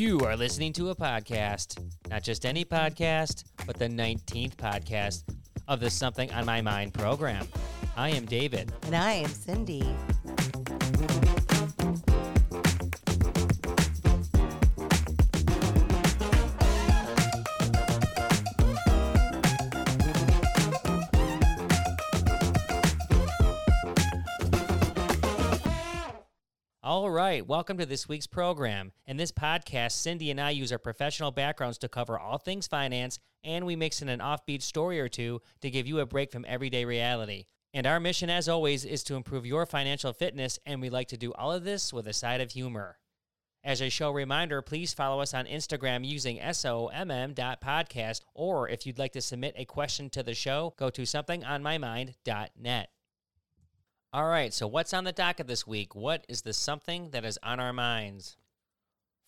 You are listening to a podcast, not just any podcast, but the 19th podcast of the Something on My Mind program. I am David. And I am Cindy. All right, welcome to this week's program. In this podcast, Cindy and I use our professional backgrounds to cover all things finance, and we mix in an offbeat story or two to give you a break from everyday reality. And our mission, as always, is to improve your financial fitness, and we like to do all of this with a side of humor. As a show reminder, please follow us on Instagram using SOMM.podcast, or if you'd like to submit a question to the show, go to somethingonmymind.net. All right, so what's on the docket this week? What is the something that is on our minds?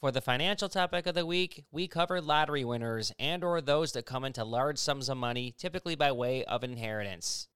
For the financial topic of the week, we cover lottery winners and or those that come into large sums of money, typically by way of inheritance.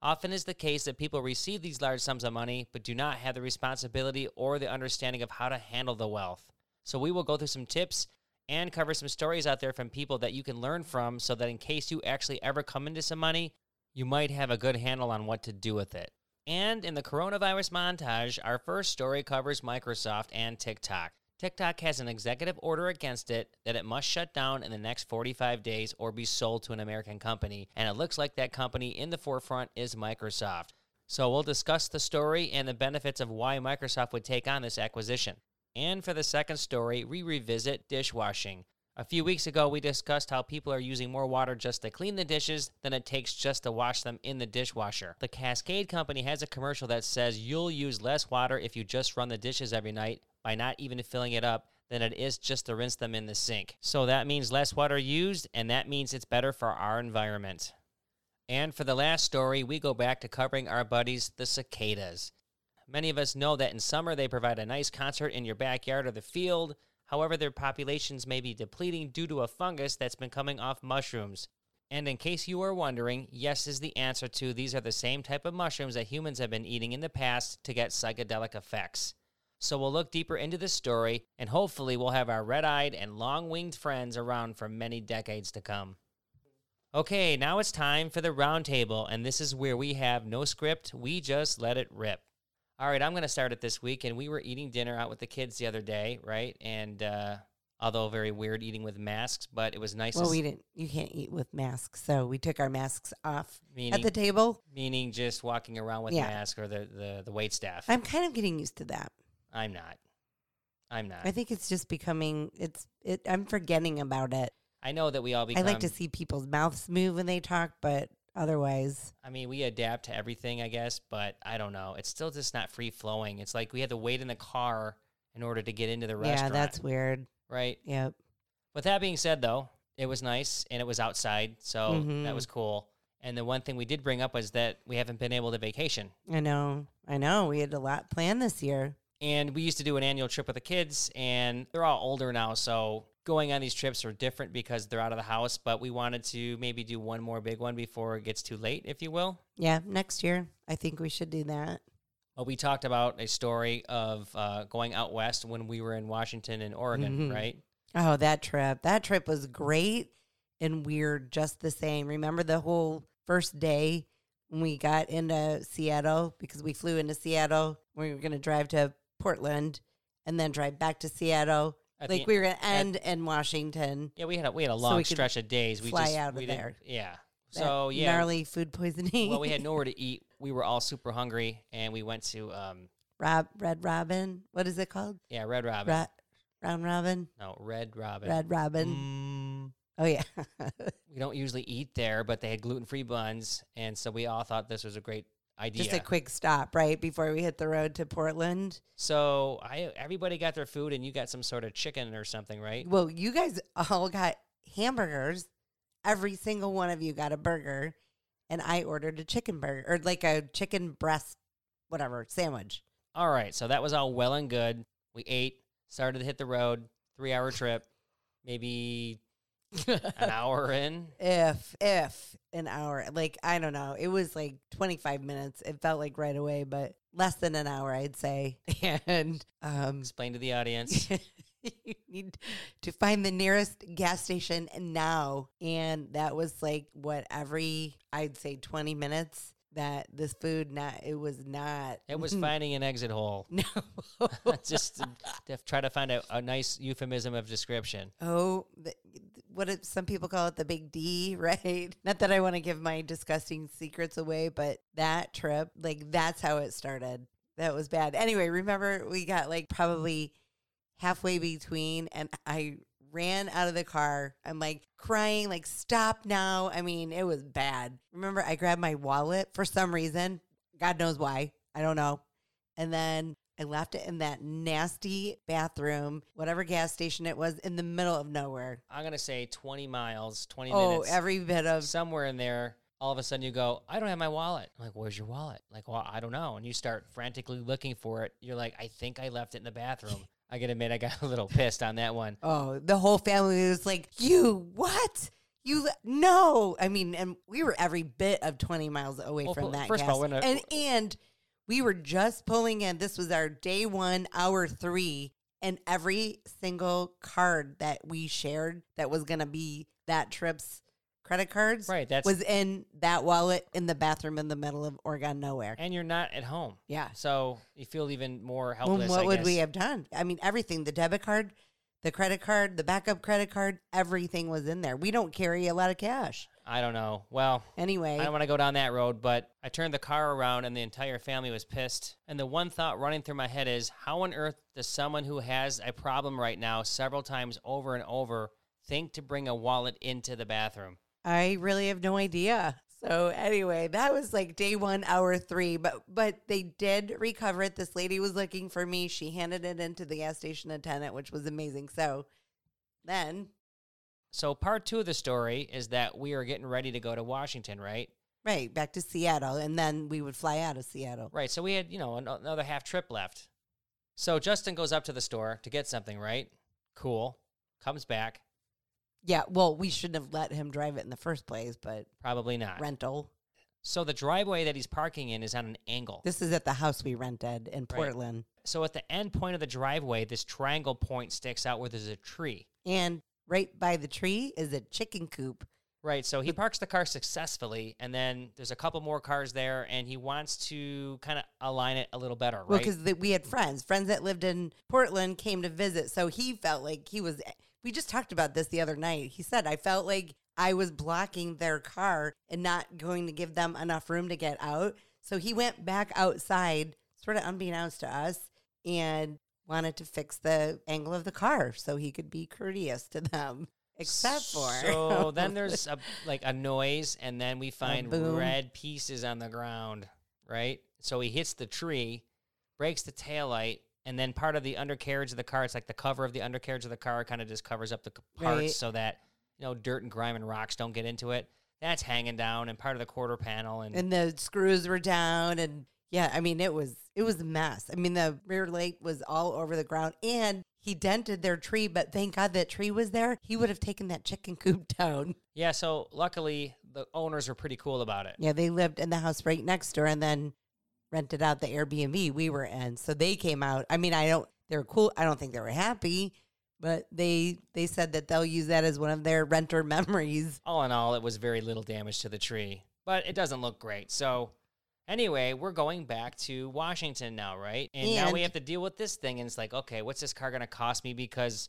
Often is the case that people receive these large sums of money but do not have the responsibility or the understanding of how to handle the wealth. So we will go through some tips and cover some stories out there from people that you can learn from so that in case you actually ever come into some money, you might have a good handle on what to do with it. And in the coronavirus montage, our first story covers Microsoft and TikTok. TikTok has an executive order against it that it must shut down in the next 45 days or be sold to an American company. And it looks like that company in the forefront is Microsoft. So we'll discuss the story and the benefits of why Microsoft would take on this acquisition. And for the second story, we revisit dishwashing. A few weeks ago, we discussed how people are using more water just to clean the dishes than it takes just to wash them in the dishwasher. The Cascade Company has a commercial that says you'll use less water if you just run the dishes every night by not even filling it up than it is just to rinse them in the sink. So that means less water used, and that means it's better for our environment. And for the last story, we go back to covering our buddies, the cicadas. Many of us know that in summer they provide a nice concert in your backyard or the field. However, their populations may be depleting due to a fungus that's been coming off mushrooms. And in case you are wondering, yes is the answer to these are the same type of mushrooms that humans have been eating in the past to get psychedelic effects. So we'll look deeper into this story, and hopefully we'll have our red eyed and long winged friends around for many decades to come. Okay, now it's time for the roundtable, and this is where we have no script, we just let it rip. All right, I'm going to start it this week, and we were eating dinner out with the kids the other day, right? And uh, although very weird eating with masks, but it was nice. Well, we didn't. You can't eat with masks, so we took our masks off meaning, at the table. meaning just walking around with Yeah. mask or the, the, the wait staff. I'm kind of getting used to that. I'm not. I'm not. I think it's just becoming. It's. It. I'm forgetting about it. I know that we all become. I like to see people's mouths move when they talk, but otherwise, I mean, we adapt to everything, I guess, but I don't know. It's still just not free flowing. It's like we had to wait in the car in order to get into the restaurant. yeah, that's weird. right. Yep. With that being said, though, it was nice and it was outside, so Mhm. that was cool. And the one thing we did bring up was that we haven't been able to vacation. I know. I know. We had a lot planned this year. And we used to do an annual trip with the kids, and they're all older now, so going on these trips are different because they're out of the house. But we wanted to maybe do one more big one before it gets too late, if you will. Yeah, next year. I think we should do that. Well, we talked about a story of uh, going out west when we were in Washington and Oregon, Mhm. right? Oh, that trip. That trip was great and weird just the same. Remember the whole first day when we got into Seattle because we flew into Seattle. We were going to drive to Portland and then drive back to Seattle. At like the- we were going to end in Washington. Yeah, we had a, we had a long could stretch of days. We fly just out of we there. Yeah. That So yeah, gnarly food poisoning. well, we had nowhere to eat. We were all super hungry, and we went to um Rob, Red Robin. What is it called? yeah Red Robin. Ra- Round Robin. no, Red Robin. Red Robin. Mm, Oh yeah. we don't usually eat there, but they had gluten free buns, and so we all thought this was a great idea. Just a quick stop, right before we hit the road to Portland. so I everybody got their food, and you got some sort of chicken or something, right? Well, you guys all got hamburgers. Every single one of you got a burger, and I ordered a chicken burger or like a chicken breast, whatever sandwich. All right, so that was all well and good. We ate, started to hit the road, three hour trip, maybe an hour in. If if an hour, like I don't know, it was like twenty five minutes. It felt like right away, but less than an hour, I'd say. And um, Explain to the audience. you need to find the nearest gas station now. And that was like what every I'd say twenty minutes that this food not it was not It was finding an exit hole. no Just to, to try to find a, a nice euphemism of description. oh the, what it, some people call it the big D right not that I want to give my disgusting secrets away but that trip like that's how it started that was bad anyway remember we got like probably halfway between and I ran out of the car. I'm like crying, like, stop now. I mean, it was bad. Remember, I grabbed my wallet for some reason. God knows why. I don't know. And then I left it in that nasty bathroom, whatever gas station it was, in the middle of nowhere. I'm going to say 20 miles, 20 Oh, minutes. every bit of somewhere in there, all of a sudden you go, I don't have my wallet. I'm like, where's your wallet? Like, well, I don't know. And you start frantically looking for it. You're like, I think I left it in the bathroom. I gotta admit, I got a little pissed on that one. Oh, the whole family was like, "You what? You no?" I mean, and we were every bit of twenty miles away Well, from that. first of all, we're gonna- and and we were just pulling in. This was our day one, hour three, and every single card that we shared that was gonna be that trip's credit cards, Right, that's- was in that wallet in the bathroom in the middle of Oregon nowhere. And you're not at home. Yeah. So you feel even more Well, helpless. what I would we have done? I mean, everything the debit card, the credit card, the backup credit card, everything was in there. We don't carry a lot of cash. I don't know. Well, Anyway, I don't want to go down that road, but I turned the car around and the entire family was pissed. And the one thought running through my head is how on earth does someone who has a problem right now several times over and over think to bring a wallet into the bathroom? I really have no idea. So anyway, that was like day one, hour three. But but they did recover it. This lady was looking for me. She handed it into the gas station attendant, which was amazing. So then, So, part two of the story is that we are getting ready to go to Washington, right? right back to Seattle, and then we would fly out of Seattle. Right. So, we had, you know, an- another half trip left. So, Justin goes up to the store to get something, right? Cool. Comes back. Yeah. Well, we shouldn't have let him drive it in the first place, but Probably not. rental. So, the driveway that he's parking in is on an angle. This is at the house we rented in Portland. So, at the end point of the driveway, this triangle point sticks out where there's a tree. And right by the tree is a chicken coop. Right. So he parks the car successfully, and then there's a couple more cars there, and he wants to kind of align it a little better, right? Well, because we had friends, friends that lived in Portland came to visit. So he felt like he was, we just talked about this the other night. He said, I felt like I was blocking their car and not going to give them enough room to get out. So he went back outside, sort of unbeknownst to us, and wanted to fix the angle of the car so he could be courteous to them. Except for. So then there's a like a noise, and then we find red pieces on the ground, right? So he hits the tree, breaks the taillight, and then part of the undercarriage of the car, it's like the cover of the undercarriage of the car kind of just covers up the c- parts Right. so that, you know, dirt and grime and rocks don't get into it. That's hanging down and part of the quarter panel. And, and the screws were down and yeah i mean it was it was a mess i mean the rear light was all over the ground and he dented their tree but thank god that tree was there he would have taken that chicken coop down yeah, so luckily the owners were pretty cool about it. yeah they lived in the house right next door and then rented out the airbnb we were in so they came out i mean i don't they were cool i don't think they were happy but they they said that they'll use that as one of their renter memories All in all, it was very little damage to the tree. but it doesn't look great. So anyway, we're going back to Washington now, right? And, now we have to deal with this thing. And it's like, okay, what's this car going to cost me? Because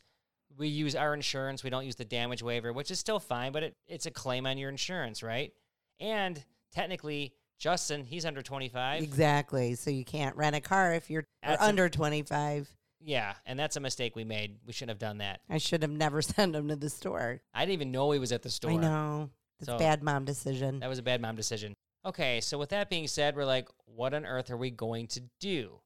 we use our insurance, we don't use the damage waiver, which is still fine, but it, it's a claim on your insurance, right? And technically, Justin, he's under 25. Exactly. So you can't rent a car if you're or a- under 25. Yeah, and that's a mistake we made. We shouldn't have done that. I should have never sent him to the store. I didn't even know he was at the store. I know. It's So- a bad mom decision. That was a bad mom decision. Okay, so with that being said, we're like, what on earth are we going to do?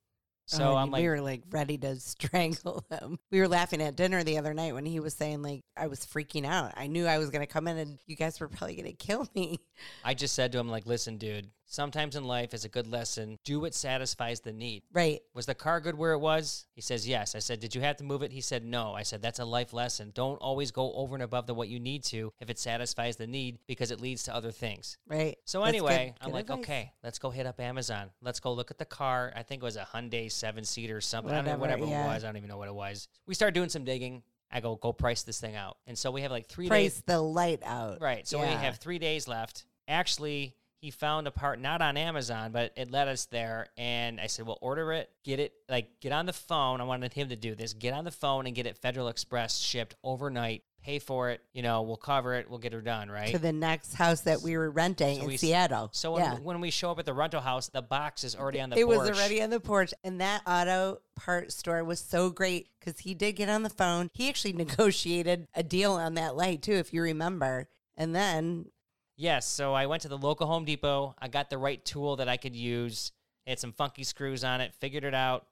So Oh, I'm like, we were like ready to strangle him. We were laughing at dinner the other night when he was saying like I was freaking out. I knew I was going to come in and you guys were probably going to kill me. I just said to him, like, listen, dude, sometimes in life is a good lesson. Do what satisfies the need. Right. Was the car good where it was? He says, yes. I said, did you have to move it? He said, no. I said, that's a life lesson. Don't always go over and above the what you need to if it satisfies the need because it leads to other things. Right. So That's anyway, good- I'm good like, advice. okay, let's go hit up Amazon. Let's go look at the car. I think it was a Hyundai seven seater or something. I don't know, Whatever, whatever yeah. it was. I don't even know what it was. We start doing some digging. I go, go price this thing out. And so we have like three Price days. Price the light out. Right. So we have three days left. Actually, he found a part not on Amazon, but it led us there. And I said, well, order it, get it, like, get on the phone. I wanted him to do this. Get on the phone and get it Federal Express shipped overnight. Pay for it. You know, we'll cover it. We'll get her done. Right. to the next house that we were renting So in we Seattle. So when, yeah. when we show up at the rental house, the box is already on the it porch. was already on the porch, and that auto part store was so great because he did get on the phone. He actually negotiated a deal on that light too, if you remember. And then Yes. So I went to the local Home Depot. I got the right tool that I could use. It had some funky screws on it. Figured it out.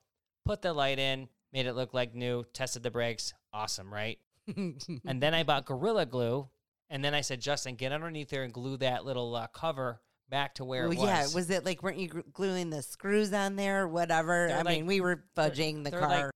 Put the light in. Made it look like new. Tested the brakes. Awesome, right? and then I bought Gorilla Glue. And then I said, Justin, get underneath there and glue that little uh, cover back to where well, it was. yeah, was it like weren't you gluing the screws on there or whatever? They're I like- mean, we were fudging the they're car, like-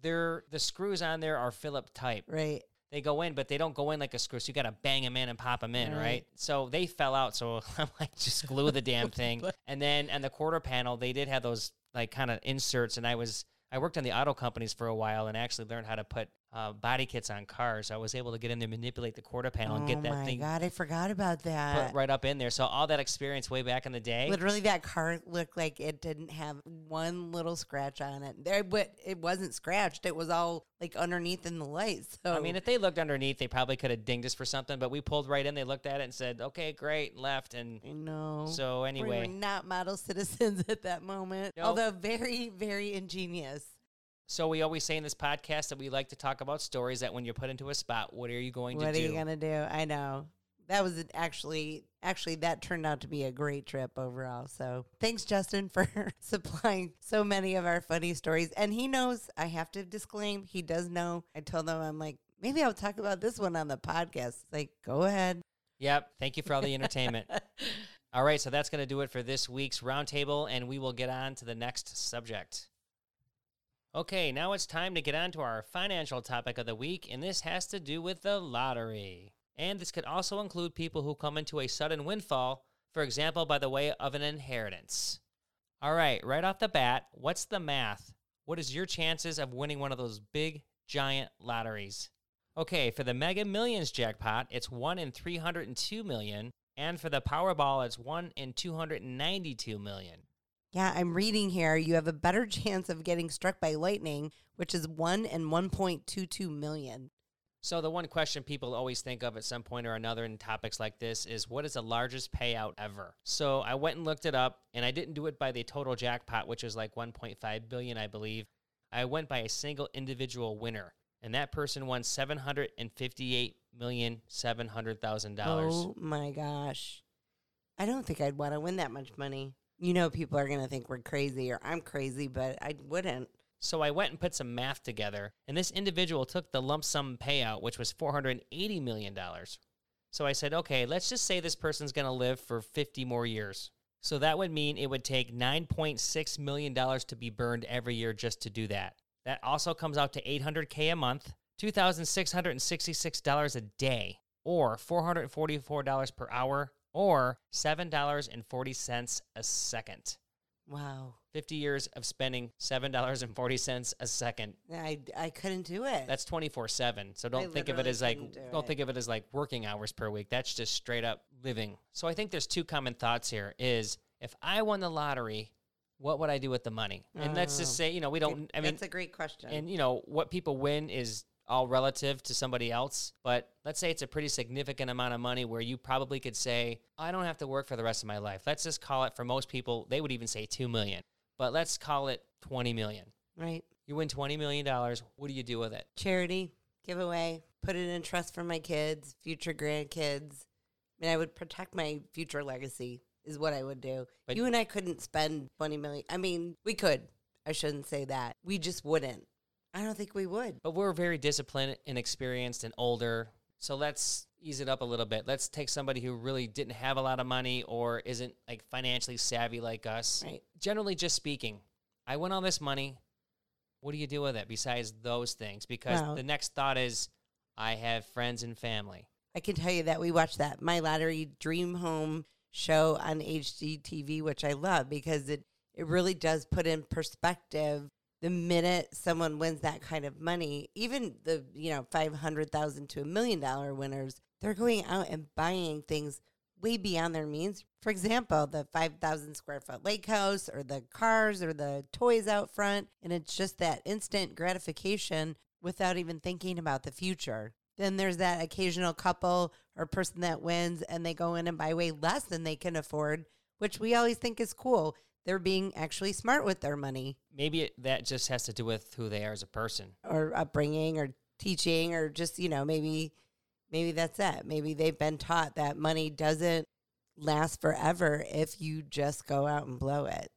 They're the screws on there are Philip type. right? They go in, but they don't go in like a screw. So you got to bang them in and pop them in, Right. right? So they fell out. So I'm like, just glue the damn thing. And then on the quarter panel, they did have those like kind of inserts. And I was, I worked on the auto companies for a while and actually learned how to put uh, body kits on cars. I was able to get in there, manipulate the quarter panel, and oh get that my thing god, I forgot about that. put right up in there. So all that experience way back in the day. Literally, that car looked like it didn't have one little scratch on it. There, but it wasn't scratched. It was all like underneath in the light. So I mean, if they looked underneath, they probably could have dinged us for something. But we pulled right in. They looked at it and said, "Okay, great," and left. And I know. so we anyway, were not model citizens at that moment. Nope. Although very, very ingenious. So we always say in this podcast that we like to talk about stories that when you're put into a spot, what are you going What to do? What are you gonna do? I know. That was actually actually that turned out to be a great trip overall. So thanks, Justin, for supplying so many of our funny stories. And he knows. I have to disclaim, he does know. I told him I'm like maybe I'll talk about this one on the podcast. It's like go ahead. Yep. Thank you for all the entertainment. all right, so that's going to do it for this week's roundtable, and we will get on to the next subject. Okay, now it's time to get on to our financial topic of the week, and this has to do with the lottery. And this could also include people who come into a sudden windfall, for example, by the way of an inheritance. All right, right off the bat, what's the math? What is your chances of winning one of those big, giant lotteries? Okay, for the Mega Millions jackpot, it's 1 in 302 million, and for the Powerball, it's 1 in 292 million. Yeah, I'm reading here. You have a better chance of getting struck by lightning, which is one in 1.22 million. So the one question people always think of at some point or another in topics like this is what is the largest payout ever? So I went and looked it up and I didn't do it by the total jackpot which was like 1.5 billion I believe. I went by a single individual winner and that person won 758 million seven hundred thousand dollars. Oh my gosh. I don't think I'd want to win that much money. You know, people are going to think we're crazy or I'm crazy, but I wouldn't. So I went and put some math together, and this individual took the lump sum payout, which was $480 million. So I said, okay, let's just say this person's going to live for 50 more years. So that would mean it would take $9.6 million to be burned every year just to do that. That also comes out to 800K a month, $2,666 a day, or $444 per hour, or $7.40 a second. Wow. 50 years of spending $7.40 a second. I, I couldn't do it. That's 24/7. So don't think of it as like do don't it. think of it as like working hours per week. That's just straight up living. So I think there's two common thoughts here is if I won the lottery, what would I do with the money? And let's just oh. say, you know, we don't I mean That's a great question. and you know, what people win is all relative to somebody else, but let's say it's a pretty significant amount of money where you probably could say, I don't have to work for the rest of my life. Let's just call it for most people, they would even say 2 million. But let's call it 20 million. right. You win 20 million dollars, what do you do with it? Charity, giveaway, put it in trust for my kids, future grandkids. I mean, I would protect my future legacy, is what I would do. But- you and I couldn't spend 20 million. I mean, we could. I shouldn't say that. We just wouldn't. I don't think we would. But we're very disciplined and experienced and older. So let's ease it up a little bit. Let's take somebody who really didn't have a lot of money or isn't like financially savvy like us. Right. Generally just speaking, I want all this money. What do you do with it besides those things? Because the next thought is I have friends and family. I can tell you that we watched that My Lottery Dream Home show on HGTV, which I love because it, it really does put in perspective the minute someone wins that kind of money, even the, you know, 500,000 to a million dollar winners, they're going out and buying things way beyond their means. For example, the 5,000 square foot lake house or the cars or the toys out front. And it's just that instant gratification without even thinking about the future. Then there's that occasional couple or person that wins and they go in and buy way less than they can afford, which we always think is cool. They're being actually smart with their money Maybe it, that just has to do with who they are as a person. or upbringing or teaching or just, you know, maybe maybe that's it. Maybe they've been taught that money doesn't last forever if you just go out and blow it.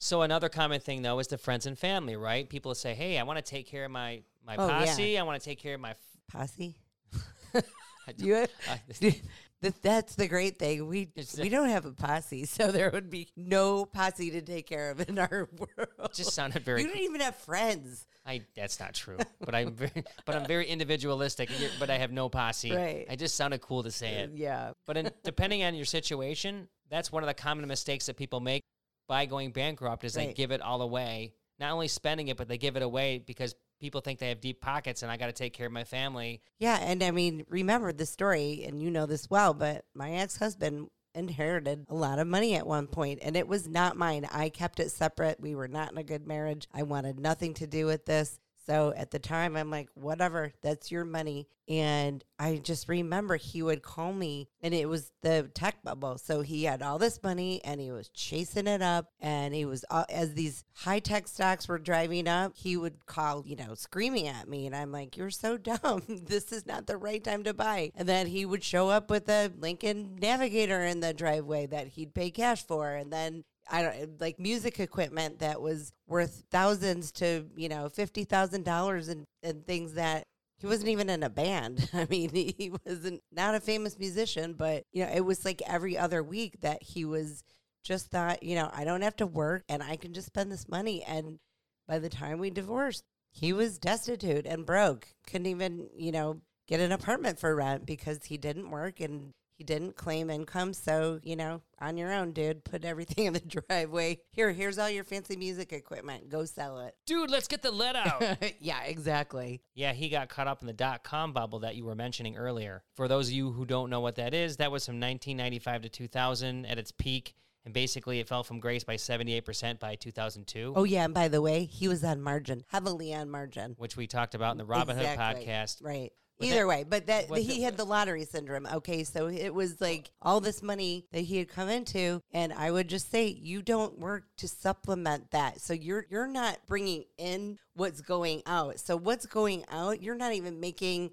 So another common thing though is the friends and family, right? People say, "Hey, I want to take care of my my Oh, yeah. posse. I want to take care of my." F- Posse. I Do you I- That- That's the great thing. We we don't have a posse, so there would be no posse to take care of in our world. just sounded very. you don't even have friends. I that's not true, but I'm very, but I'm very individualistic. But I have no posse. Right. I just sounded cool to say it. Yeah. But in, depending on your situation, that's one of the common mistakes that people make by going bankrupt is they give it all away. Not only spending it, but they give it away because people think they have deep pockets and I got to take care of my family. Yeah, and I mean, remember the story, and you know this well, but my ex husband inherited a lot of money at one point, and it was not mine. I kept it separate. We were not in a good marriage. I wanted nothing to do with this. So at the time, I'm like, whatever, that's your money. And I just remember he would call me, and it was the tech bubble. So he had all this money and he was chasing it up. And he was, as these high tech stocks were driving up, he would call, you know, screaming at me. And I'm like, you're so dumb. this is not the right time to buy. And then he would show up with a Lincoln Navigator in the driveway that he'd pay cash for. And then I don't like music equipment that was worth thousands to you know fifty thousand dollars and and things that he wasn't even in a band. I mean, he, wasn't not a famous musician, but you know, it was like every other week that he was just thought, you know, I don't have to work and I can just spend this money. And by the time we divorced, he was destitute and broke. Couldn't even, you know, get an apartment for rent because he didn't work and he didn't claim income. So, you know, on your own, dude, put everything in the driveway. Here, here's all your fancy music equipment. Go sell it. Dude, let's get the lead out. yeah, exactly. yeah, he got caught up in the dot com bubble that you were mentioning earlier. For those of you who don't know what that is, that was from 1995 to 2000 at its peak. And basically, it fell from grace by 78% by 2002, Oh, yeah. And by the way, he was on margin, heavily on margin. which we talked about in the Robinhood Exactly. podcast. Right. Either that- way, but that he had the lottery syndrome. Okay, so it was like all this money that he had come into, and I would just say you don't work to supplement that. So you're you're not bringing in what's going out. So what's going out, you're not even making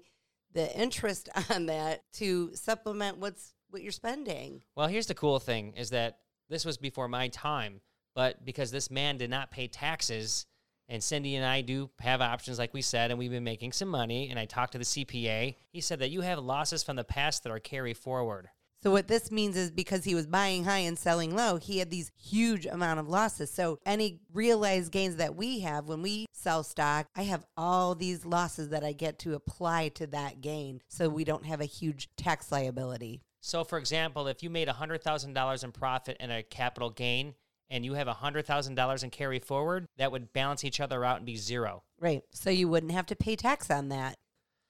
the interest on that to supplement what's what you're spending. Well, here's the cool thing is that this was before my time, but because this man did not pay taxes, and Cindy and I do have options, like we said, and we've been making some money. And I talked to the CPA. He said that you have losses from the past that are carry forward. So what this means is because he was buying high and selling low, he had these huge amount of losses. So any realized gains that we have when we sell stock, I have all these losses that I get to apply to that gain so we don't have a huge tax liability. So, for example, if you made $100,000 in profit and a capital gain, and you have $100,000 in carry forward, that would balance each other out and be zero. Right. So you wouldn't have to pay tax on that.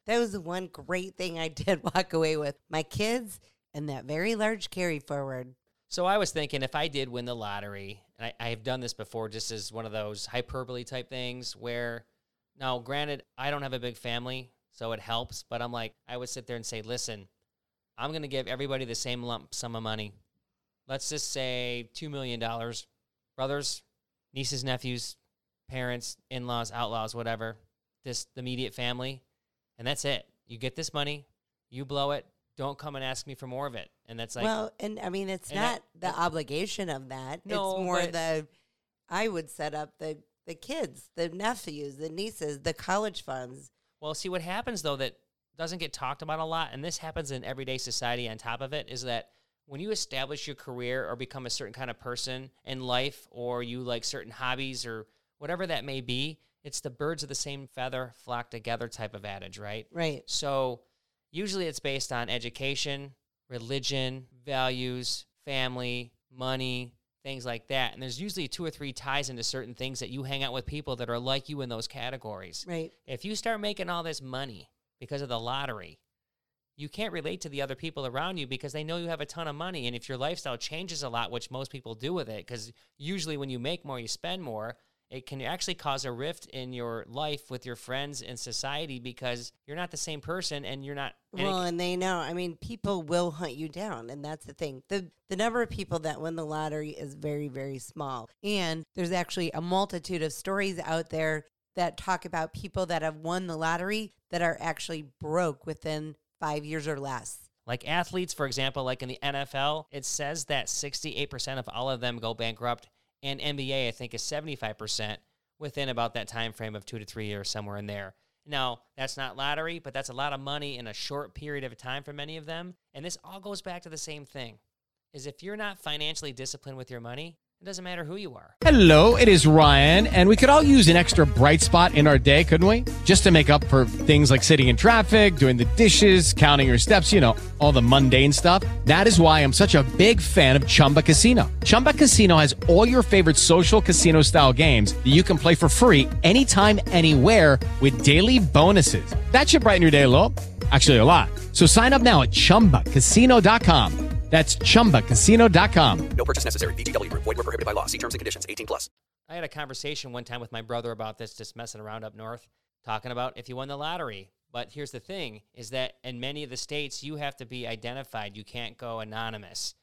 That was the one great thing I did walk away with. My kids and that very large carry forward. So I was thinking if I did win the lottery, and I, I have done this before just as one of those hyperbole type things where, now granted, I don't have a big family, so it helps, but I'm like, I would sit there and say, listen, I'm going to give everybody the same lump sum of money. Let's just say $2 million. Brothers, nieces, nephews, parents, in laws, outlaws, whatever, just the immediate family. And that's it. You get this money, you blow it, don't come and ask me for more of it. And that's like, well, and I mean, it's not that- the obligation of that. No, it's more the, I would set up the, the kids, the nephews, the nieces, the college funds. Well, see what happens though that doesn't get talked about a lot, and this happens in everyday society. On top of it, is that when you establish your career or become a certain kind of person in life, or you like certain hobbies or whatever that may be, it's the birds of the same feather flock together type of adage, right? Right. So usually it's based on education, religion, values, family, money, things like that. And there's usually two or three ties into certain things that you hang out with people that are like you in those categories. Right. If you start making all this money because of the lottery, you can't relate to the other people around you because they know you have a ton of money. And if your lifestyle changes a lot, which most people do with it, because usually when you make more, you spend more, it can actually cause a rift in your life with your friends and society because you're not the same person and you're not. and it- Well, and they know. I mean, people will hunt you down, and that's the thing. the The number of people that win the lottery is very, very small, and there's actually a multitude of stories out there that talk about people that have won the lottery that are actually broke within five years or less. Like athletes, for example, like in the NFL, it says that 68% of all of them go bankrupt, and NBA, I think, is 75% within about that time frame of two to three years, somewhere in there. Now, that's not lottery, but that's a lot of money in a short period of time for many of them. And this all goes back to the same thing: is if you're not financially disciplined with your money, it doesn't matter who you are. Hello, it is Ryan, and we could all use an extra bright spot in our day, couldn't we? Just to make up for things like sitting in traffic, doing the dishes, counting your steps, you know, all the mundane stuff. That is why I'm such a big fan of Chumba Casino. Chumba Casino has all your favorite social casino style games that you can play for free anytime, anywhere with daily bonuses. That should brighten your day a little. Actually, a lot. So sign up now at chumbacasino.com. That's chumbacasino.com. No purchase necessary. VGW Group. Void were prohibited by law. See terms and conditions. 18 plus. I had a conversation one time with my brother about this, just messing around up north, talking about if you won the lottery. But here's the thing is that in many of the states, you have to be identified. You can't go anonymous.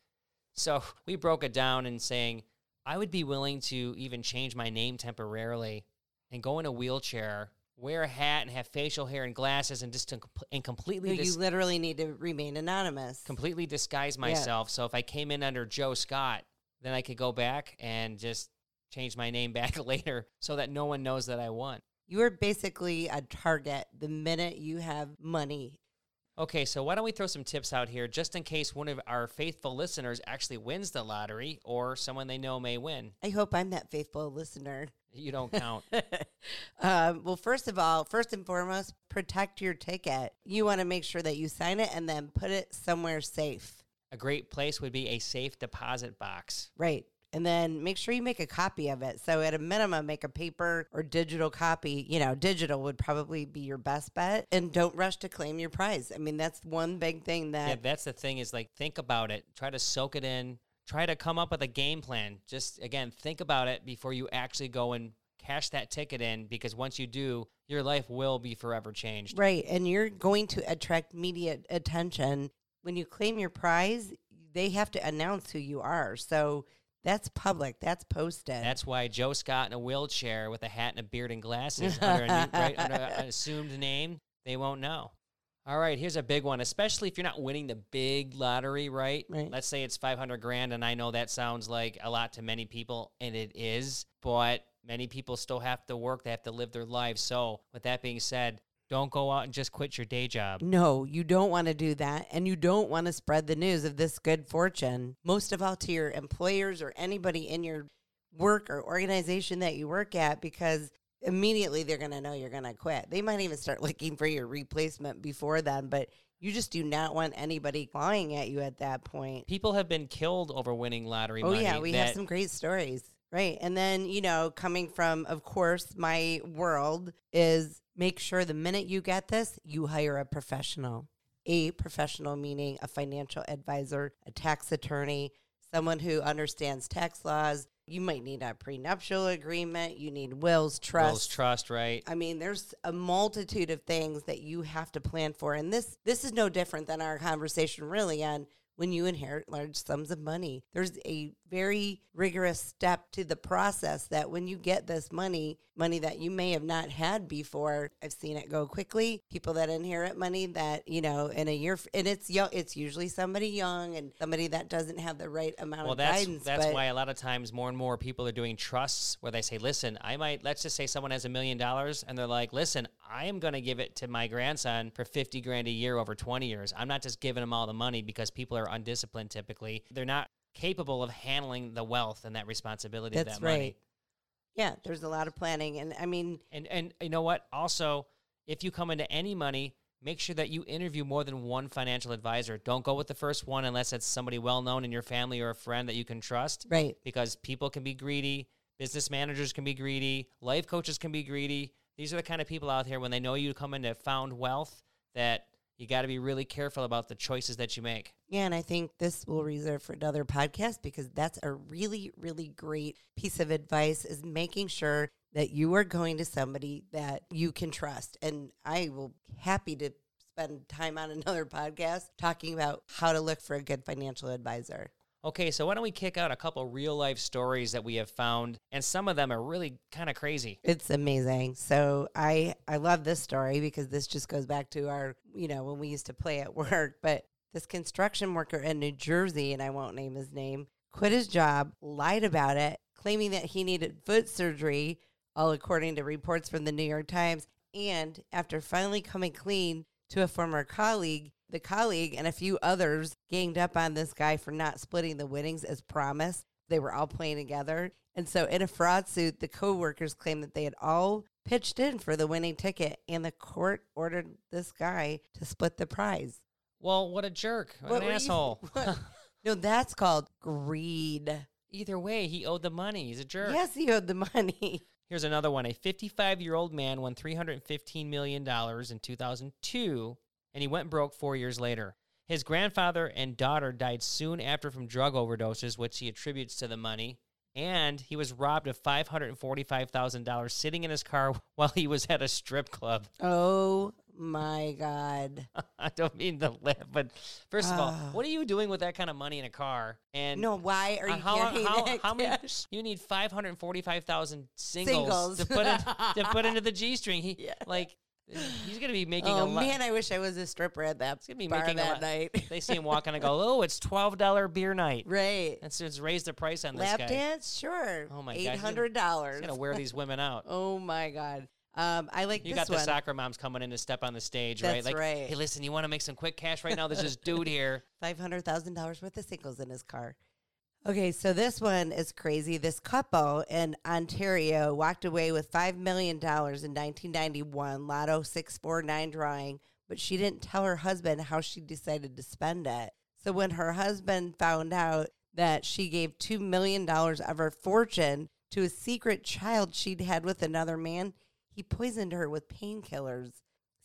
So we broke it down and saying, I would be willing to even change my name temporarily and go in a wheelchair, wear a hat and have facial hair and glasses and just to, and completely You, dis- you literally need to remain anonymous. completely disguise myself. So if I came in under Joe Scott, then I could go back and just change my name back later so that no one knows that I won. You are basically a target the minute you have money. Okay, so why don't we throw some tips out here just in case one of our faithful listeners actually wins the lottery or someone they know may win? I hope I'm that faithful listener. You don't count. um, well, first of all, first and foremost, protect your ticket. You want to make sure that you sign it and then put it somewhere safe. a great place would be a safe deposit box. Right. And then make sure you make a copy of it. So, at a minimum, make a paper or digital copy. You know, digital would probably be your best bet. And don't rush to claim your prize. I mean, that's one big thing that Yeah, that's the thing is like think about it. Try to soak it in. Try to come up with a game plan. Just again, think about it before you actually go and cash that ticket in because once you do, your life will be forever changed. Right. And you're going to attract media attention. When you claim your prize, they have to announce who you are. So that's public, that's posted. That's why Joe Scott in a wheelchair with a hat and a beard and glasses under, a, right, under an assumed name, they won't know. All right, here's a big one, especially if you're not winning the big lottery, right? Right. Let's say it's 500 grand, and I know that sounds like a lot to many people, and it is, but many people still have to work, they have to live their lives. So, with that being said, don't go out and just quit your day job. no, you don't want to do that. And you don't want to spread the news of this good fortune, most of all to your employers or anybody in your work or organization that you work at, because immediately they're going to know you're going to quit. They might even start looking for your replacement before then, but you just do not want anybody clawing at you at that point. People have been killed over winning lottery Oh money. yeah, we that- have some great stories. Right. And then, you know, coming from of course my world is make sure the minute you get this, you hire a professional. A professional meaning a financial advisor, a tax attorney, someone who understands tax laws. You might need a prenuptial agreement, you need wills, trust. Wills, trust, right? I mean, there's a multitude of things that you have to plan for, and this this is no different than our conversation really on when you inherit large sums of money. There's a very rigorous step to the process that when you get this money, money that you may have not had before, I've seen it go quickly. People that inherit money that, you know, in a year and it's young it's usually somebody young and somebody that doesn't have the right amount Well, of that's guidance. that's but why a lot of times more and more people are doing trusts where they say, "Listen, I might let's just say someone has a million dollars and they're like, "Listen, I am going to give it to my grandson for 50 grand a year over 20 years. I'm not just giving him all the money because people are undisciplined typically. They're not capable of handling the wealth and that responsibility that's of that right. money. Yeah, there's a lot of planning and I mean And and you know what? Also, if you come into any money, make sure that you interview more than one financial advisor. Don't go with the first one unless it's somebody well known in your family or a friend that you can trust. Right. Because people can be greedy, business managers can be greedy, life coaches can be greedy. These are the kind of people out here when they know you come into found wealth that you got to be really careful about the choices that you make. Yeah, and I think this will reserve for another podcast because that's a really, really great piece of advice is making sure that you are going to somebody that you can trust. And I will happy to spend time on another podcast talking about how to look for a good financial advisor. Okay, so why don't we kick out a couple real life stories that we have found, and some of them are really kind of crazy. It's amazing. So I I love this story because this just goes back to our, you know, when we used to play at work, but this construction worker in New Jersey and I won't name his name, quit his job, lied about it, claiming that he needed foot surgery, all according to reports from the New York Times, and after finally coming clean to a former colleague, the colleague and a few others ganged up on this guy for not splitting the winnings as promised. They were all playing together. And so in a fraud suit, the co-workers claimed that they had all pitched in for the winning ticket and the court ordered this guy to split the prize. Well, what a jerk. What What an you- asshole. what? no, that's called greed. Either way, he owed the money. He's a jerk. Yes, he owed the money. Here's another one. A 55 year old man won $315 million in 2002, and he went broke four years later. His grandfather and daughter died soon after from drug overdoses, which he attributes to the money. And he was robbed of $545,000 sitting in his car while he was at a strip club. Oh my God. I don't mean to laugh, but first of all, Ah. what are you doing with that kind of money in a car? And No, why are Uh, you how, carrying how, that how many? You need five hundred forty-five thousand singles, Singles. to put in, to put into the G string. He Yeah. like he's gonna be making Oh a lot. man, I wish I was a stripper at that He's gonna be making a that lot. night. They see him walking and go, "Oh, it's twelve dollar beer night." right. That's it's raised the price on this Lap guy. dance, sure. Oh my God, he's eight gonna- dollars. Gonna wear these women out. Oh my god. Um, I like You this got the one. soccer moms coming in to step on the stage, right? Like, right. hey, listen, you want to make some quick cash right now? There's this dude here. Five hundred thousand dollars worth of singles in his car. Okay, so this one is crazy. This couple in Ontario walked away with five million dollars in 1991 Lotto 649 drawing, but she didn't tell her husband how she decided to spend it. So when her husband found out that she gave two million dollars of her fortune to a secret child she'd had with another man, he poisoned her with painkillers.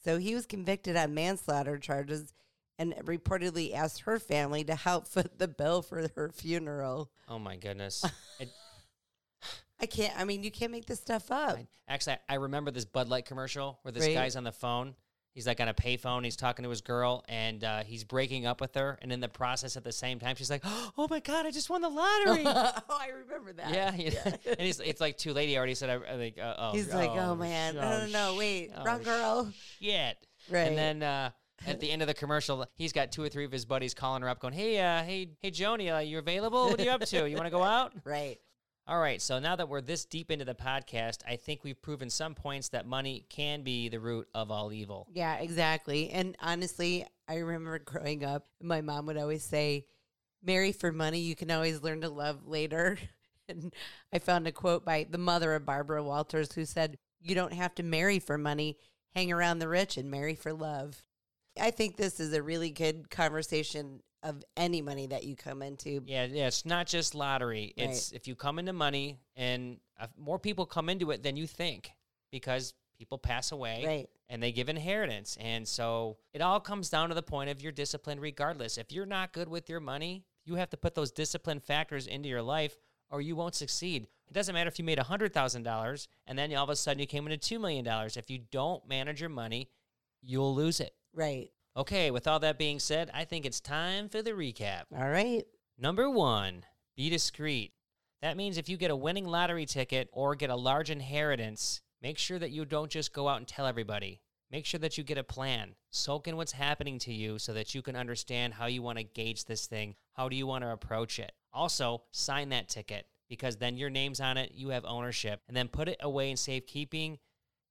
So he was convicted on manslaughter charges and reportedly asked her family to help foot the bill for her funeral. Oh my goodness. It, I can't, I mean, you can't make this stuff up. I- actually, I I remember this Bud Light commercial where this Right. guy's on the phone. He's like on a payphone. He's talking to his girl, and uh, he's breaking up with her. And in the process, at the same time, she's like, "Oh my god, I just won the lottery!" oh, I remember that. yeah, yeah. and he's, it's like too late. He already said, "I, I think." Uh, oh, He's like, oh, man, sh- no, no, no, wait, oh, wrong girl. Shit. Right. And then uh, at the end of the commercial, he's got two or three of his buddies calling her up, going, "Hey, uh, hey, hey, Joni, uh, you available? What are you up to? You want to go out?" Right. All right, so now that we're this deep into the podcast, I think we've proven some points that money can be the root of all evil. Yeah, exactly. And honestly, I remember growing up, my mom would always say, marry for money, you can always learn to love later. And I found a quote by the mother of Barbara Walters who said, You don't have to marry for money, hang around the rich and marry for love. I think this is a really good conversation of any money that you come into. Yeah, yeah, it's not just lottery. It's if you come into money and uh, more people come into it than you think because people pass away Right. and they give inheritance. And so it all comes down to the point of your discipline regardless. If you're not good with your money, you have to put those discipline factors into your life or you won't succeed. It doesn't matter if you made $100,000 and then all of a sudden you came into $2 million. If you don't manage your money, you'll lose it. Right. Okay, with all that being said, I think it's time for the recap. All right. Number one, be discreet. That means if you get a winning lottery ticket or get a large inheritance, make sure that you don't just go out and tell everybody. Make sure that you get a plan. Soak in what's happening to you so that you can understand how you want to gauge this thing. How do you want to approach it? Also, sign that ticket because then your name's on it, you have ownership, and then put it away in safekeeping.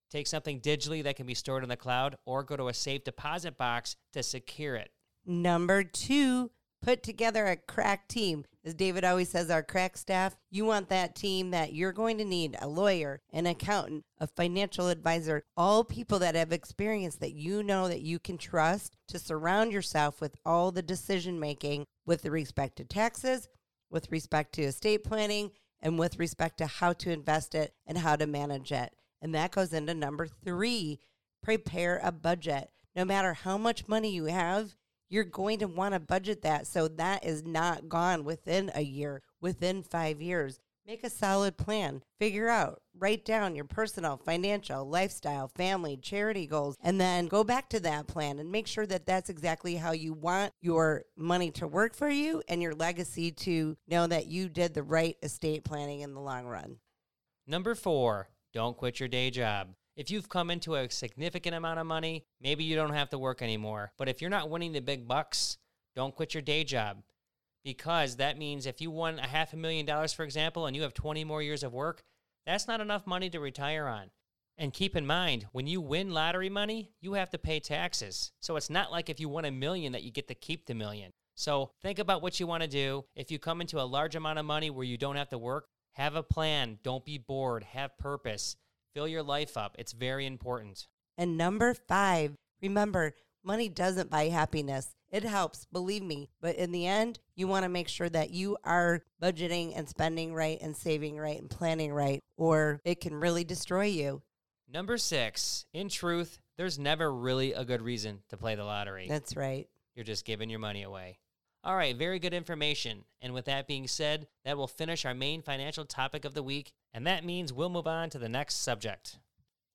Take something digitally that can be stored in the cloud or go to a safe deposit box to secure it. Number two, put together a crack team. As David always says, our crack staff, you want that team that you're going to need a lawyer, an accountant, a financial advisor, all people that have experience that you know that you can trust to surround yourself with all the decision making with respect to taxes, with respect to estate planning, and with respect to how to invest it and how to manage it. And that goes into number three prepare a budget. No matter how much money you have, you're going to want to budget that so that is not gone within a year, within five years. Make a solid plan. Figure out, write down your personal, financial, lifestyle, family, charity goals, and then go back to that plan and make sure that that's exactly how you want your money to work for you and your legacy to know that you did the right estate planning in the long run. Number four, don't quit your day job. If you've come into a significant amount of money, maybe you don't have to work anymore. But if you're not winning the big bucks, don't quit your day job. Because that means if you won a half a million dollars, for example, and you have 20 more years of work, that's not enough money to retire on. And keep in mind, when you win lottery money, you have to pay taxes. So it's not like if you won a million that you get to keep the million. So think about what you want to do. If you come into a large amount of money where you don't have to work, have a plan. Don't be bored. Have purpose. Fill your life up. It's very important. And number five, remember, money doesn't buy happiness. It helps, believe me. But in the end, you want to make sure that you are budgeting and spending right and saving right and planning right, or it can really destroy you. Number six, in truth, there's never really a good reason to play the lottery. That's right. You're just giving your money away. All right, very good information. And with that being said, that will finish our main financial topic of the week. And that means we'll move on to the next subject.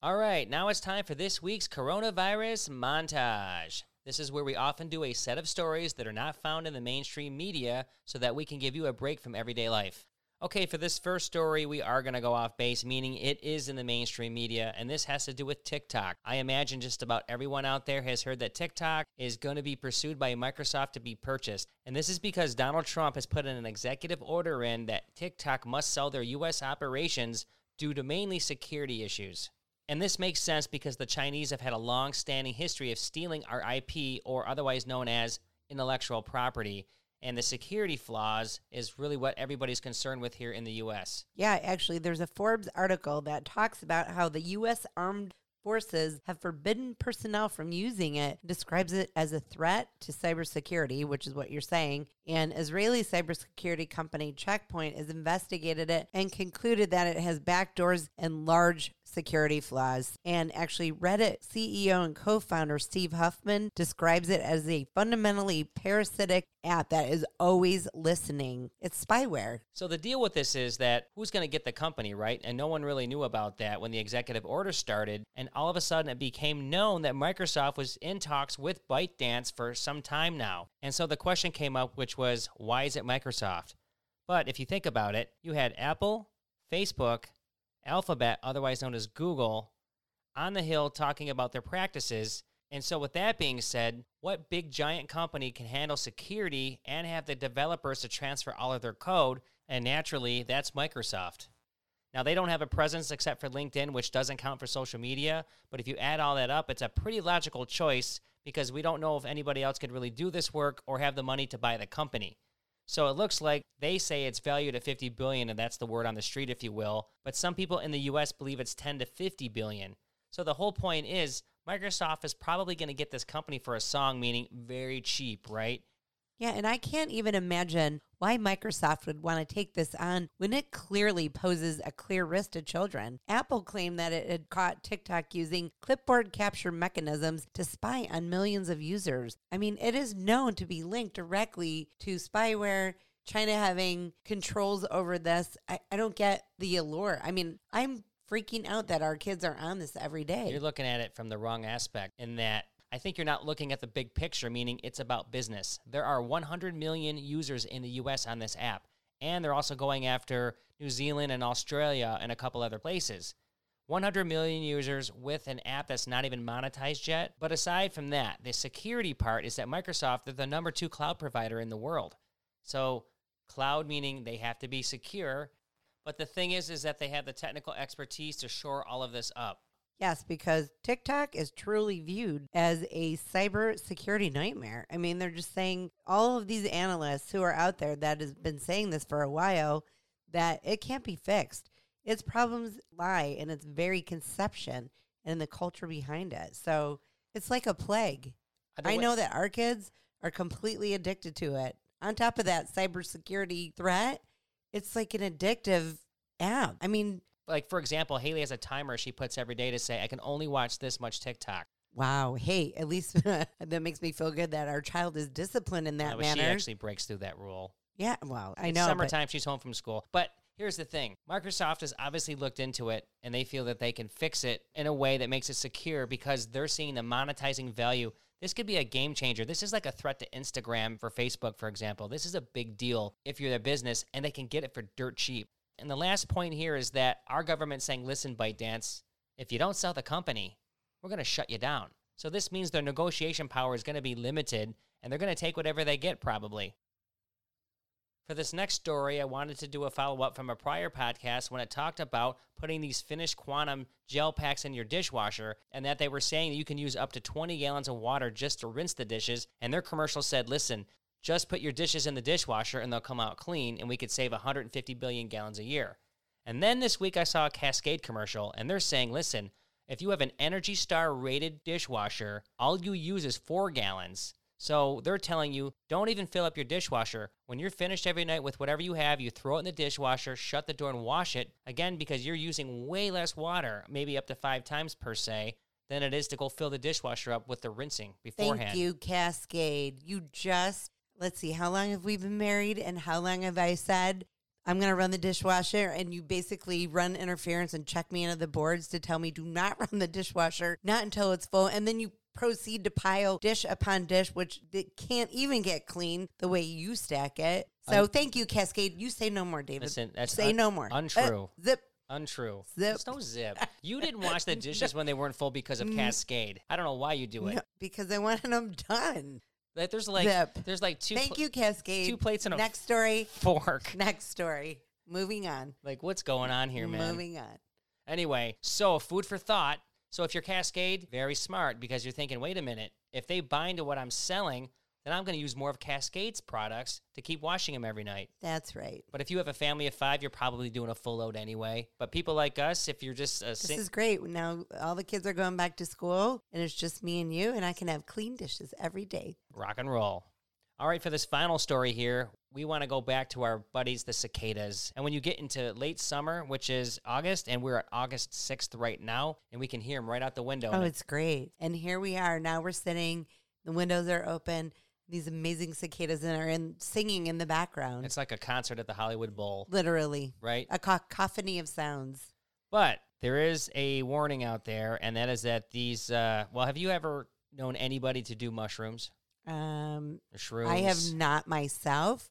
All right, now it's time for this week's coronavirus montage. This is where we often do a set of stories that are not found in the mainstream media so that we can give you a break from everyday life. Okay, for this first story, we are going to go off base, meaning it is in the mainstream media, and this has to do with TikTok. I imagine just about everyone out there has heard that TikTok is going to be pursued by Microsoft to be purchased. And this is because Donald Trump has put in an executive order in that TikTok must sell their U.S. operations due to mainly security issues. And this makes sense because the Chinese have had a long standing history of stealing our IP, or otherwise known as intellectual property and the security flaws is really what everybody's concerned with here in the US. Yeah, actually, there's a Forbes article that talks about how the U.S. Armed Forces have forbidden personnel from using it, describes it as a threat to cybersecurity, which is what you're saying. And Israeli cybersecurity company Checkpoint has investigated it and concluded that it has backdoors and large security flaws. And actually, Reddit CEO and co founder Steve Huffman describes it as a fundamentally parasitic app that is always listening. It's spyware. So the deal with this is that who's going to get the company, right? And no one really knew about that when the executive order started. And all of a sudden, it became known that Microsoft was in talks with ByteDance for some time now. And so the question came up, which was, why is it Microsoft? But if you think about it, you had Apple, Facebook, Alphabet, otherwise known as Google, on the Hill talking about their practices. And so, with that being said, what big giant company can handle security and have the developers to transfer all of their code? And naturally, that's Microsoft. Now, they don't have a presence except for LinkedIn, which doesn't count for social media. But if you add all that up, it's a pretty logical choice because we don't know if anybody else could really do this work or have the money to buy the company. So it looks like they say it's valued at 50 billion and that's the word on the street if you will, but some people in the US believe it's 10 to 50 billion. So the whole point is Microsoft is probably going to get this company for a song, meaning very cheap, right? Yeah, and I can't even imagine why Microsoft would want to take this on when it clearly poses a clear risk to children. Apple claimed that it had caught TikTok using clipboard capture mechanisms to spy on millions of users. I mean, it is known to be linked directly to spyware. China having controls over this. I, I don't get the allure. I mean, I'm freaking out that our kids are on this every day. You're looking at it from the wrong aspect in that I think you're not looking at the big picture, meaning it's about business. There are 100 million users in the US on this app, and they're also going after New Zealand and Australia and a couple other places. 100 million users with an app that's not even monetized yet. But aside from that, the security part is that Microsoft, they're the number two cloud provider in the world. So, cloud meaning they have to be secure. But the thing is, is that they have the technical expertise to shore all of this up. Yes, because TikTok is truly viewed as a cyber security nightmare. I mean, they're just saying all of these analysts who are out there that has been saying this for a while that it can't be fixed. Its problems lie in its very conception and the culture behind it. So it's like a plague. I way- know that our kids are completely addicted to it. On top of that cybersecurity threat, it's like an addictive app. I mean, Like, for example, Haley has a timer she puts every day to say, I can only watch this much TikTok. Wow. Hey, at least that makes me feel good that our child is disciplined in that Uh, manner. She actually breaks through that rule. yeah. Well, I It's know. but- Summertime, she's home from school. But here's the thing Microsoft has obviously looked into it and they feel that they can fix it in a way that makes it secure because they're seeing the monetizing value. This could be a game changer. This is like a threat to Instagram for Facebook, for example. This is a big deal if you're their business and they can get it for dirt cheap. And the last point here is that our government saying, listen, ByteDance, if you don't sell the company, we're going to shut you down. So this means their negotiation power is going to be limited and they're going to take whatever they get probably. For this next story, I wanted to do a follow up from a prior podcast when it talked about putting these finished quantum gel packs in your dishwasher and that they were saying that you can use up to 20 gallons of water just to rinse the dishes. And their commercial said, listen, just put your dishes in the dishwasher and they'll come out clean and we could save 150 billion gallons a year. And then this week I saw a Cascade commercial and they're saying, listen, if you have an Energy Star rated dishwasher, all you use is four gallons. So they're telling you, don't even fill up your dishwasher. When you're finished every night with whatever you have, you throw it in the dishwasher, shut the door, and wash it. Again, because you're using way less water, maybe up to five times per se, than it is to go fill the dishwasher up with the rinsing beforehand. Thank you, Cascade. You just, let's see, how long have we been married and how long have I said, I'm going to run the dishwasher? And you basically run interference and check me into the boards to tell me, do not run the dishwasher, not until it's full. And then you proceed to pile dish upon dish, which it can't even get clean the way you stack it. So Un- thank you, Cascade. You say no more, David. Listen, that's say un- no more. Uh, untrue. zip. Untrue. Zip. There's no zip. You didn't wash the dishes when they weren't full because of Cascade. I don't know why you do it. No, because I wanted them done. Like, there's like Zip. there's like two Thank pl- you, Cascade. two plates and a Next story. fork. Next story. Moving on. Like what's going on here, man? Moving on. Anyway, so food for thought. So if you're Cascade, very smart because you're thinking, wait a minute, if they bind to what I'm selling, then I'm going to use more of Cascade's products to keep washing them every night. That's right. But if you have a family of five, you're probably doing a full load anyway. But people like us, if you're just a This is great. Now all the kids are going back to school and it's just me and you and I can have clean dishes every day. rock and roll. All right, for this final story here, we want to go back to our buddies, the cicadas. And when you get into late summer, which is August, and we're at August 6th right now, and we can hear them right out the window. Oh, it's great. And here we are. Now we're sitting, the windows are open. These amazing cicadas and are in singing in the background. it's like a concert at the Hollywood Bowl, Literally. right? A cacophony of sounds. But there is a warning out there, and that is that these. Uh, well, have you ever known anybody to do mushrooms Um or shrooms? I have not myself,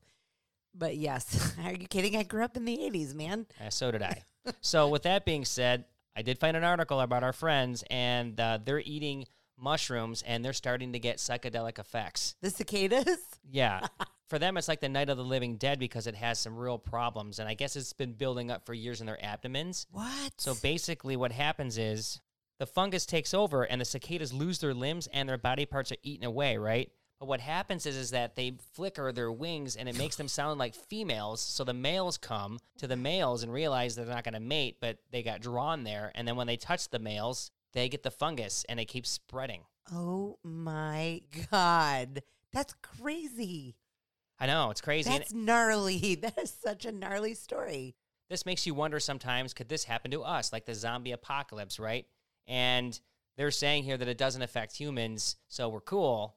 but yes. Are you kidding? I grew up in the 80s, man. Uh, so did I. so with that being said, I did find an article about our friends, and uh, they're eating mushrooms, and they're starting to get psychedelic effects. The cicadas? Yeah. For them, it's like the night of the living dead because it has some real problems. And I guess it's been building up for years in their abdomens. What? So basically, what happens is the fungus takes over and the cicadas lose their limbs and their body parts are eaten away, right? But what happens is, is that they flicker their wings and it makes them sound like females. So the males come to the males and realize they're not going to mate, but they got drawn there. And then when they touch the males, they get the fungus and it keeps spreading. Oh my God. That's crazy. I know, it's crazy. and That's gnarly. That is such a gnarly story. this makes you wonder sometimes could this happen to us, like the zombie apocalypse, right? And they're saying here that it doesn't affect humans, so we're cool.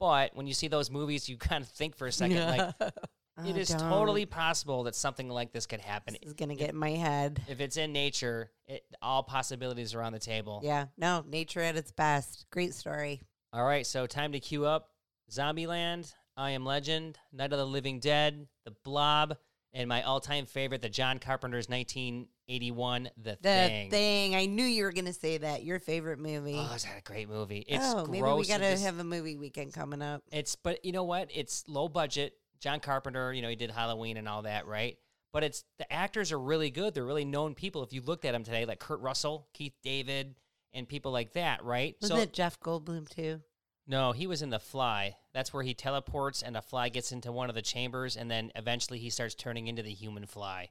But when you see those movies, you kind of think for a second, like, it Oh, is don't. totally possible that something like this could happen. Going to get in my head. If it's in nature, it, all possibilities are on the table. Yeah. No, nature at its best. Great story. All right, so time to queue up Zombieland, I Am Legend, Night of the Living Dead, The Blob, and my all-time favorite, the John Carpenter's 1981, The, The Thing. thing. I knew you were going to say that. Your favorite movie. Oh, is that a great movie? It's oh, gross. maybe we got to just- have a movie weekend coming up. It's but you know what? It's low budget. John Carpenter, you know, he did Halloween and all that, right? But it's the actors are really good. They're really known people. If you looked at them today, like Kurt Russell, Keith David, and people like that, right? Wasn't it Jeff Goldblum too? No, he was in The Fly. That's where he teleports and a fly gets into one of the chambers and then eventually he starts turning into the human fly.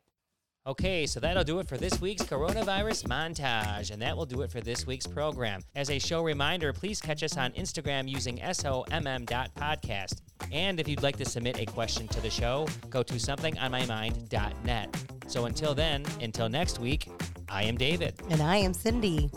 Okay, so that'll do it for this week's coronavirus montage, and that will do it for this week's program. As a show reminder, please catch us on Instagram using somm.podcast. And if you'd like to submit a question to the show, go to somethingonmymind.net. So until then, until next week, I am David. And I am Cindy.